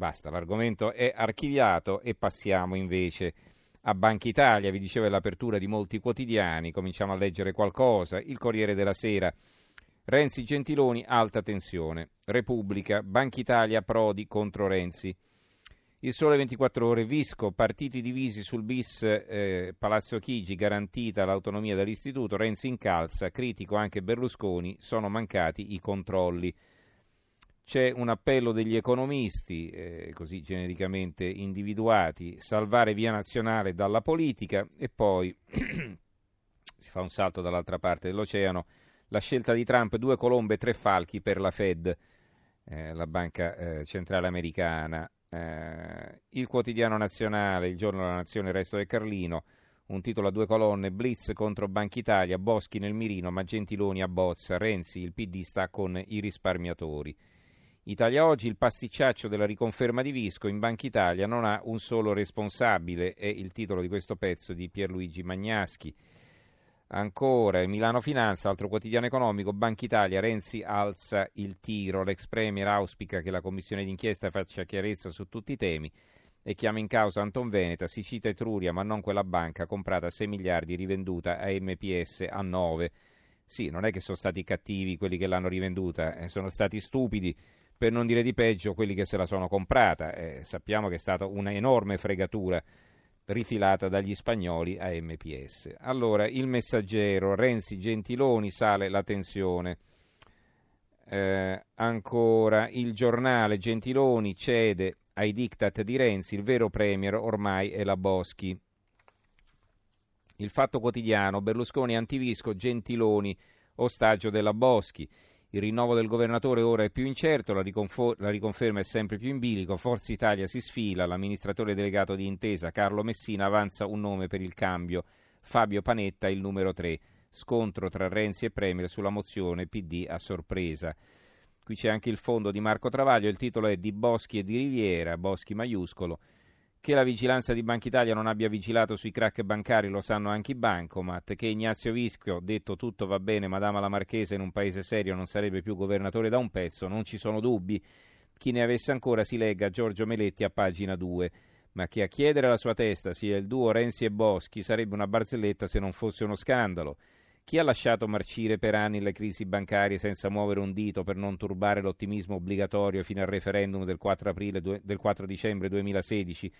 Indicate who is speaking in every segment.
Speaker 1: basta, l'argomento è archiviato e passiamo invece a Banca Italia. Vi dicevo l'apertura di molti quotidiani, cominciamo a leggere qualcosa. Il Corriere della Sera. Renzi Gentiloni, alta tensione. Repubblica, Banca Italia, Prodi contro Renzi. Il Sole 24 Ore, Visco, partiti divisi sul bis eh, Palazzo Chigi, garantita l'autonomia dell'istituto, Renzi incalza, critico anche Berlusconi, sono mancati i controlli. C'è un appello degli economisti, eh, così genericamente individuati, salvare via nazionale dalla politica e poi si fa un salto dall'altra parte dell'oceano, la scelta di Trump, due colombe e tre falchi per la Fed, eh, la banca eh, centrale americana. Eh, il quotidiano nazionale, il giorno della nazione, il resto del Carlino, un titolo a due colonne, Blitz contro Banca Italia, Boschi nel mirino, ma Gentiloni a Bozza, Renzi, il PD sta con i risparmiatori. Italia Oggi, il pasticciaccio della riconferma di Visco in Banca Italia non ha un solo responsabile, è il titolo di questo pezzo di Pierluigi Magnaschi. Ancora, Milano Finanza, altro quotidiano economico, Banca Italia, Renzi alza il tiro, l'ex Premier auspica che la commissione d'inchiesta faccia chiarezza su tutti i temi e chiama in causa Anton Veneta, si cita Etruria ma non quella banca comprata a 6 miliardi rivenduta a MPS a 9. Sì, non è che sono stati cattivi quelli che l'hanno rivenduta, eh, sono stati stupidi per non dire di peggio quelli che se la sono comprata. Eh, sappiamo che è stata un'enorme fregatura rifilata dagli spagnoli a MPS. Allora, il messaggero, Renzi Gentiloni, sale la tensione. Eh, ancora, il giornale Gentiloni cede ai diktat di Renzi, il vero premier ormai è la Boschi. Il fatto quotidiano, Berlusconi antivisco, Gentiloni, ostaggio della Boschi. Il rinnovo del governatore ora è più incerto, la, riconfor- la, riconferma è sempre più in bilico, Forza Italia si sfila, l'amministratore delegato di Intesa Carlo Messina avanza un nome per il cambio, Fabio Panetta il numero 3, scontro tra Renzi e Premier sulla mozione PD a sorpresa. Qui c'è anche il fondo di Marco Travaglio, il titolo è Di Boschi e di Riviera, Boschi maiuscolo, che la vigilanza di Banca Italia non abbia vigilato sui crack bancari lo sanno anche i bancomat, che Ignazio Vischio, detto tutto va bene, Madama la Marchesa in un paese serio non sarebbe più governatore da un pezzo, non ci sono dubbi. Chi ne avesse ancora si legga Giorgio Meletti a pagina 2. Ma che a chiedere la sua testa sia il duo Renzi e Boschi sarebbe una barzelletta se non fosse uno scandalo. Chi ha lasciato marcire per anni le crisi bancarie senza muovere un dito per non turbare l'ottimismo obbligatorio fino al referendum del 4, aprile, del 4 dicembre 2016,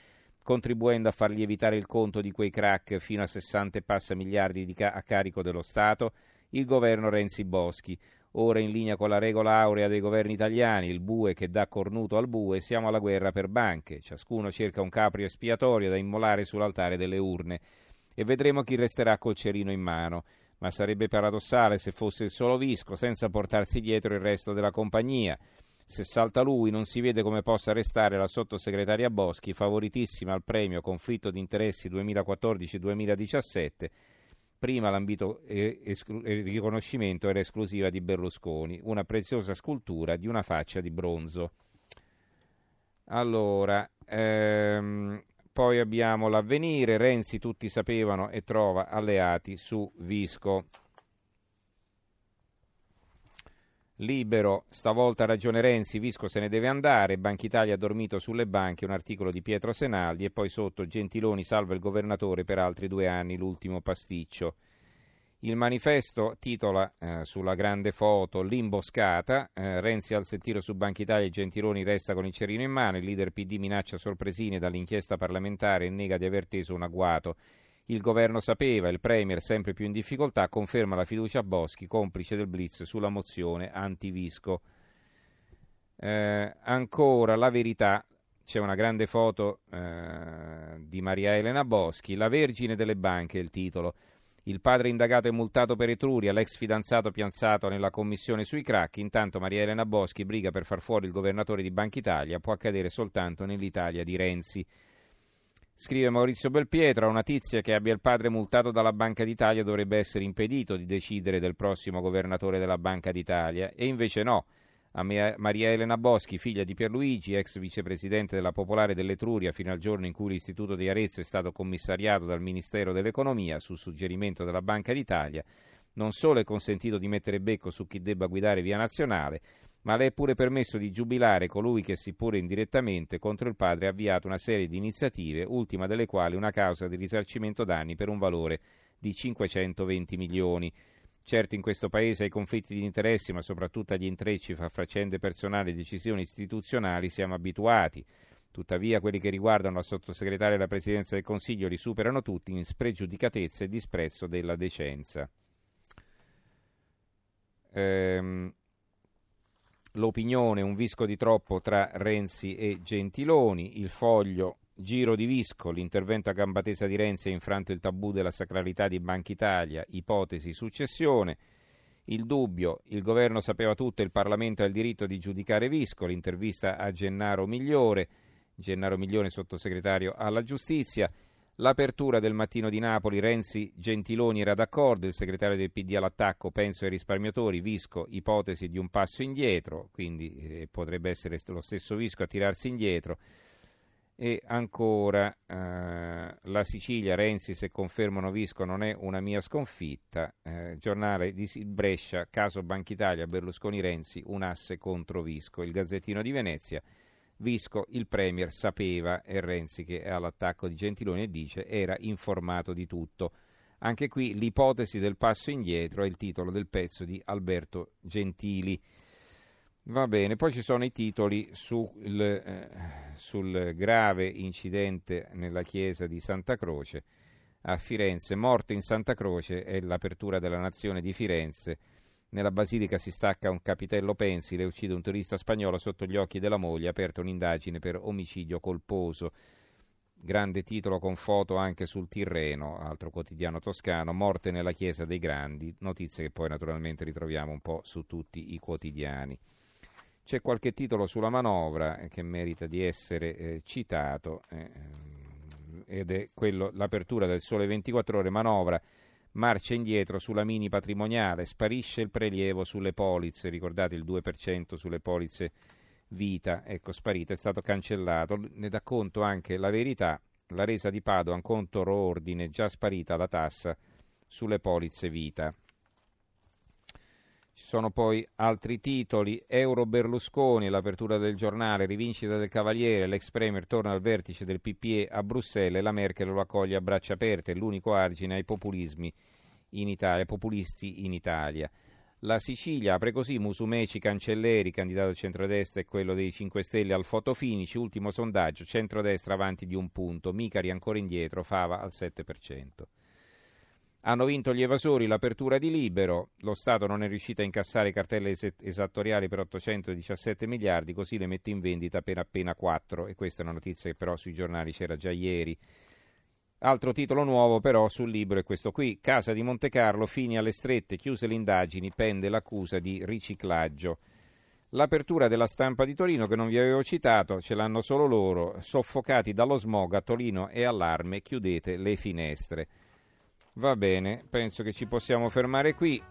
Speaker 1: contribuendo a far lievitare il conto di quei crack fino a 60 e passa miliardi ca- a carico dello Stato? Il governo Renzi Boschi. Ora in linea con la regola aurea dei governi italiani, il bue che dà cornuto al bue, siamo alla guerra per banche. Ciascuno cerca un caprio espiatorio da immolare sull'altare delle urne. E vedremo chi resterà col cerino in mano ma sarebbe paradossale se fosse il solo Visco senza portarsi dietro il resto della compagnia. Se salta lui non si vede come possa restare la sottosegretaria Boschi, favoritissima al premio conflitto di interessi 2014-2017. Prima l'ambito e il riconoscimento era esclusiva di Berlusconi, una preziosa scultura di una faccia di bronzo. Allora, ehm, poi abbiamo l'avvenire, Renzi tutti sapevano e trova alleati su Visco. Libero, stavolta ragione Renzi, Visco se ne deve andare, Banca Italia ha dormito sulle banche, un articolo di Pietro Senaldi e poi sotto Gentiloni salva il governatore per altri due anni, l'ultimo pasticcio. Il manifesto titola eh, sulla grande foto L'imboscata, eh, Renzi al tiro su Banca Italia e Gentiloni resta con il cerino in mano, il leader PD minaccia sorpresine dall'inchiesta parlamentare e nega di aver teso un agguato. Il governo sapeva, il Premier sempre più in difficoltà conferma la fiducia a Boschi, complice del blitz sulla mozione antivisco. Eh, ancora la verità, c'è una grande foto eh, di Maria Elena Boschi, La Vergine delle Banche è il titolo. Il padre indagato e multato per Etruria, l'ex fidanzato pianzato nella commissione sui crack. Intanto Maria Elena Boschi briga per far fuori il governatore di Banca Italia. Può accadere soltanto nell'Italia di Renzi. Scrive Maurizio Belpietro, a una tizia che abbia il padre multato dalla Banca d'Italia dovrebbe essere impedito di decidere del prossimo governatore della Banca d'Italia. E invece no a Maria Elena Boschi, figlia di Pierluigi, ex vicepresidente della Popolare dell'Etruria, fino al giorno in cui l'Istituto di Arezzo è stato commissariato dal Ministero dell'Economia su suggerimento della Banca d'Italia, non solo è consentito di mettere becco su chi debba guidare via nazionale, ma le è pure permesso di giubilare colui che, seppure indirettamente, contro il padre ha avviato una serie di iniziative, ultima delle quali una causa di risarcimento danni per un valore di 520 milioni. Certo in questo Paese ai conflitti di interessi, ma soprattutto agli intrecci fra faccende personali e decisioni istituzionali, siamo abituati. Tuttavia quelli che riguardano la sottosegretaria della Presidenza del Consiglio li superano tutti in spregiudicatezza e disprezzo della decenza. Ehm, l'opinione, un visco di troppo tra Renzi e Gentiloni, il foglio, giro di visco, l'intervento a gamba tesa di Renzi ha infranto il tabù della sacralità di Banca Italia, ipotesi successione, il dubbio, il governo sapeva tutto il Parlamento ha il diritto di giudicare Visco, l'intervista a Gennaro Migliore, Gennaro Migliore sottosegretario alla giustizia, L'apertura del mattino di Napoli, Renzi Gentiloni era d'accordo, il segretario del PD all'attacco, penso ai risparmiatori, Visco, ipotesi di un passo indietro, quindi eh, potrebbe essere lo stesso Visco a tirarsi indietro. E ancora eh, la Sicilia, Renzi se confermano Visco non è una mia sconfitta, eh, giornale di Brescia, caso Banca Italia, Berlusconi Renzi, un asse contro Visco, il Gazzettino di Venezia. Visco il Premier sapeva e Renzi che è all'attacco di Gentiloni dice era informato di tutto. Anche qui l'ipotesi del passo indietro è il titolo del pezzo di Alberto Gentili. Va bene, poi ci sono i titoli sul, eh, sul grave incidente nella chiesa di Santa Croce a Firenze. Morte in Santa Croce è l'apertura della nazione di Firenze nella basilica si stacca un capitello pensile e uccide un turista spagnolo sotto gli occhi della moglie, aperta un'indagine per omicidio colposo. Grande titolo con foto anche sul Tirreno, altro quotidiano toscano, morte nella chiesa dei grandi, notizie che poi naturalmente ritroviamo un po' su tutti i quotidiani. C'è qualche titolo sulla manovra che merita di essere eh, citato eh, ed è quello, l'apertura del Sole 24 ore, manovra marcia indietro sulla mini patrimoniale, sparisce il prelievo sulle polizze, ricordate il 2% sulle polizze vita, ecco sparito, è stato cancellato, ne dà conto anche la verità, la resa di Padova, un conto ordine, già sparita la tassa sulle polizze vita. Ci sono poi altri titoli, Euro Berlusconi, l'apertura del giornale, rivincita del Cavaliere, l'ex Premier torna al vertice del PPE a Bruxelles la Merkel lo accoglie a braccia aperte, l'unico argine ai populismi in Italia, populisti in Italia. La Sicilia apre così Musumeci Cancelleri, candidato al centrodestra e quello dei 5 Stelle al fotofinici, ultimo sondaggio, centrodestra avanti di un punto, Micari ancora indietro, Fava al 7%. Hanno vinto gli evasori l'apertura di Libero, lo Stato non è riuscito a incassare cartelle esattoriali per 817 miliardi, così le mette in vendita appena appena 4 e questa è una notizia che però sui giornali c'era già ieri. Altro titolo nuovo però sul libro è questo qui, Casa di Monte Carlo, fini alle strette, chiuse le indagini, pende l'accusa di riciclaggio. L'apertura della stampa di Torino che non vi avevo citato, ce l'hanno solo loro, soffocati dallo smog a Torino e allarme, chiudete le finestre. Va bene, penso che ci possiamo fermare qui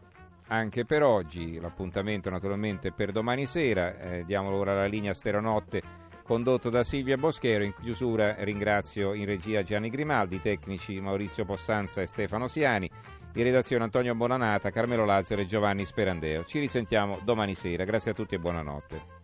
Speaker 1: anche per oggi. L'appuntamento naturalmente per domani sera. Eh, diamo ora la linea Steronotte condotto da Silvia Boschero. In chiusura ringrazio in regia Gianni Grimaldi, tecnici Maurizio Possanza e Stefano Siani, in redazione Antonio Bonanata, Carmelo Lazzaro e Giovanni Sperandeo. Ci risentiamo domani sera. Grazie a tutti e buonanotte.